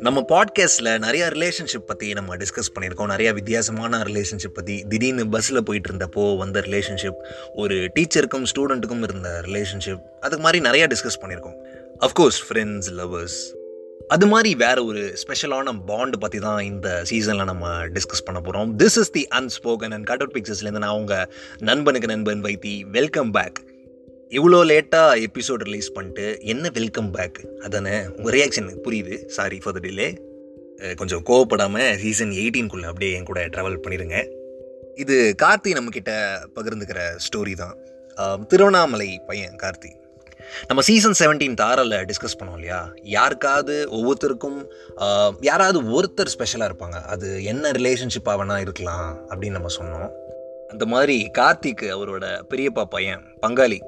நம்ம பாட்காஸ்ட்டில் நிறையா ரிலேஷன்ஷிப் பற்றி நம்ம டிஸ்கஸ் பண்ணியிருக்கோம். நிறையா வித்தியாசமான ரிலேஷன்ஷிப் பற்றி திடீர்னு பஸ்ஸில் போயிட்டு இருந்தப்போ வந்த ரிலேஷன்ஷிப் ஒரு டீச்சருக்கும் ஸ்டூடெண்ட்டுக்கும் இருந்த ரிலேஷன்ஷிப் அதுக்கு மாதிரி நிறையா டிஸ்கஸ் பண்ணியிருக்கோம். அஃப்கோர்ஸ் ஃப்ரெண்ட்ஸ் லவ்வர்ஸ் அது மாதிரி வேற ஒரு ஸ்பெஷலான பாண்ட் பற்றி தான் இந்த சீசனில் நம்ம டிஸ்கஸ் பண்ண போகிறோம் this is the unspoken and cut out பிக்சர்ஸ்லேருந்து நான் உங்கள் நண்பனுக்கு நண்பன் வைத்தி. வெல்கம் பேக் இவ்வளோ லேட்டாக எபிசோட் ரிலீஸ் பண்ணிட்டு என்ன வெல்கம் பேக் அதானே உங்கள் ரியாக்ஷன் புரியுது. சாரி ஃபார் த டிலே கொஞ்சம் கோவப்படாமல் சீசன் எயிட்டீன்குள்ளே அப்படியே என் கூட ட்ராவல் பண்ணிடுங்க இது கார்த்தி நம்மக்கிட்ட பகிர்ந்துக்கிற ஸ்டோரி தான். திருவண்ணாமலை பையன் கார்த்தி. நம்ம சீசன் செவன்டீன் தாரில் டிஸ்கஸ் பண்ணோம் இல்லையா? யாருக்காவது ஒவ்வொருத்தருக்கும் யாராவது ஒருத்தர் ஸ்பெஷலாக இருப்பாங்க. அது என்ன ரிலேஷன்ஷிப்பாக வேணால் இருக்கலாம் அப்படின்னு நம்ம சொன்னோம். அந்த மாதிரி கார்த்திக்கு அவரோட பெரியப்பா பையன் பங்காளி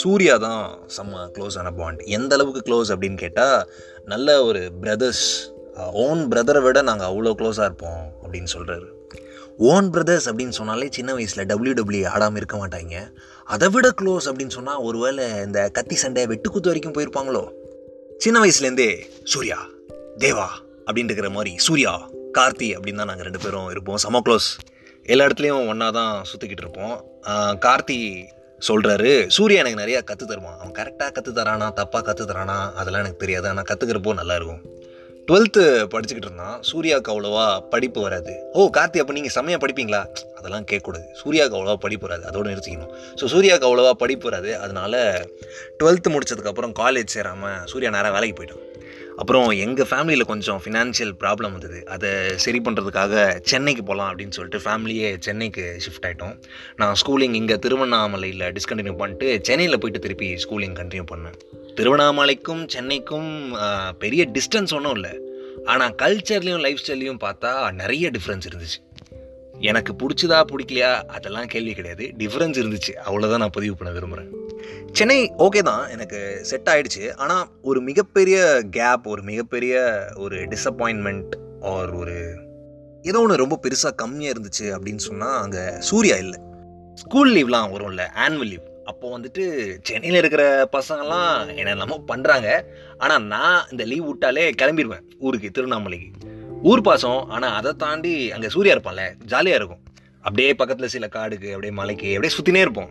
சூர்யா தான் செம்ம க்ளோஸ் ஆன பாண்ட் எந்த அளவுக்கு க்ளோஸ் அப்படின்னு கேட்டால் நல்ல ஒரு பிரதர்ஸ் ஓன் பிரதரை விட நாங்கள் அவ்வளோ க்ளோஸாக இருப்போம் அப்படின்னு சொல்கிறாரு ஓன் பிரதர்ஸ் அப்படின்னு சொன்னாலே சின்ன வயசில் டபிள்யூ டபிள்யூ ஆடாமல் இருக்க மாட்டாங்க. அதை விட க்ளோஸ் அப்படின்னு சொன்னால் ஒருவேளை இந்த கத்தி சண்டை வெட்டுக்குத்து வரைக்கும் போயிருப்பாங்களோ? சின்ன வயசுலேருந்தே சூர்யா தேவா அப்படின்ட்டுக்கிற இருக்கிற மாதிரி சூர்யா கார்த்தி அப்படின்னு தான் நாங்கள் ரெண்டு பேரும் இருப்போம். செம க்ளோஸ் எல்லா இடத்துலையும் ஒன்றா தான் சுற்றிக்கிட்டு இருப்போம் கார்த்தி சொல்கிறாரு சூர்யா எனக்கு நிறையா கற்று தருவான். அவன் கரெக்டாக கற்று தரானா தப்பாக கற்று தரானா அதெல்லாம் எனக்கு தெரியாது. ஆனால் கற்றுக்கிறப்போ நல்லா இருக்கும். டுவெல்த்து படிச்சுக்கிட்டு இருந்தான். சூர்யாவுக்கு அவ்வளோவா படிப்பு வராது. ஓ கார்த்தி அப்போ நீங்கள் செம்மையாக படிப்பீங்களா? அதெல்லாம் கேட்கக்கூடாது. சூர்யாவுக்கு அவ்வளோவா படிப்பு வராது. அதோடு நிறுத்திக்கணும். ஸோ சூர்யாவுக்கு அவ்வளோவா படிப்பு வராது. அதனால் டுவெல்த்து முடிச்சதுக்கப்புறம் காலேஜ் சேராமல் சூர்யா நேராக வேலைக்கு போயிட்டான். அப்புறம் எங்கள் ஃபேமிலியில் கொஞ்சம் ஃபினான்ஷியல் ப்ராப்ளம் வந்தது. அதை சரி பண்ணுறதுக்காக சென்னைக்கு போகலாம் அப்படின்னு சொல்லிட்டு ஃபேமிலியே சென்னைக்கு ஷிஃப்ட் ஆகிட்டோம் நான் ஸ்கூலிங் இங்கே திருவண்ணாமலையில் டிஸ்கண்டினியூ பண்ணிட்டு சென்னையில் போயிட்டு திருப்பி ஸ்கூலிங் கண்டினியூ பண்ணேன். திருவண்ணாமலைக்கும் சென்னைக்கும் பெரிய டிஸ்டன்ஸ் ஒன்றும் இல்லை. ஆனால் கல்ச்சர்லேயும் லைஃப் ஸ்டைல்லையும் பார்த்தா நிறைய டிஃப்ரென்ஸ் இருந்துச்சு. எனக்கு பிடிச்சதா பிடிக்கலையா? அதெல்லாம் கேள்வி கிடையாது. டிஃப்ரென்ஸ் இருந்துச்சு. அவ்வளோதான் நான் பதிவு பண்ண விரும்புகிறேன் சென்னை ஓகே தான். எனக்கு செட் ஆகிடுச்சு ஆனால் ஒரு மிகப்பெரிய கேப் ஒரு மிகப்பெரிய ஒரு டிசப்பாயின்மெண்ட் ஆர் ஒரு ஏதோ ஒன்று ரொம்ப பெருசாக கம்மியாக இருந்துச்சு அப்படின்னு சொன்னால் அங்கே சூர்யா இல்லை. ஸ்கூல் லீவ்லாம் வரும்ல ஆனுவல் லீவ் அப்போ வந்துட்டு சென்னையில் இருக்கிற பசங்கள்லாம் என்ன பண்ணுறாங்க ஆனால் நான் இந்த லீவ் விட்டாலே கிளம்பிடுவேன் ஊருக்கு திருவண்ணாமலைக்கு. ஊர் பாசம் ஆனால் அதை தாண்டி அங்கே சூர்யா இருப்பான்ல ஜாலியாக இருக்கும். அப்படியே பக்கத்தில் சில காடுக்கு அப்படியே மலைக்கு அப்படியே சுற்றினே இருப்போம்.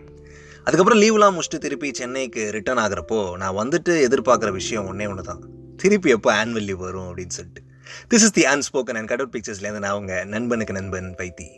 அதுக்கப்புறம் லீவ்லாம் முடிச்சுட்டு திருப்பி சென்னைக்கு ரிட்டர்ன் ஆகிறப்போ நான் வந்துட்டு எதிர்பார்க்குற விஷயம் ஒன்றே ஒன்று தான் திருப்பி எப்போ ஆன்வல் லீவ் வரும் அப்படின்னு சொல்லிட்டு. This is the unspoken and cut out பிக்சர்ஸ்லேருந்து நான் அவங்க நண்பனுக்கு நண்பன் பைத்தி.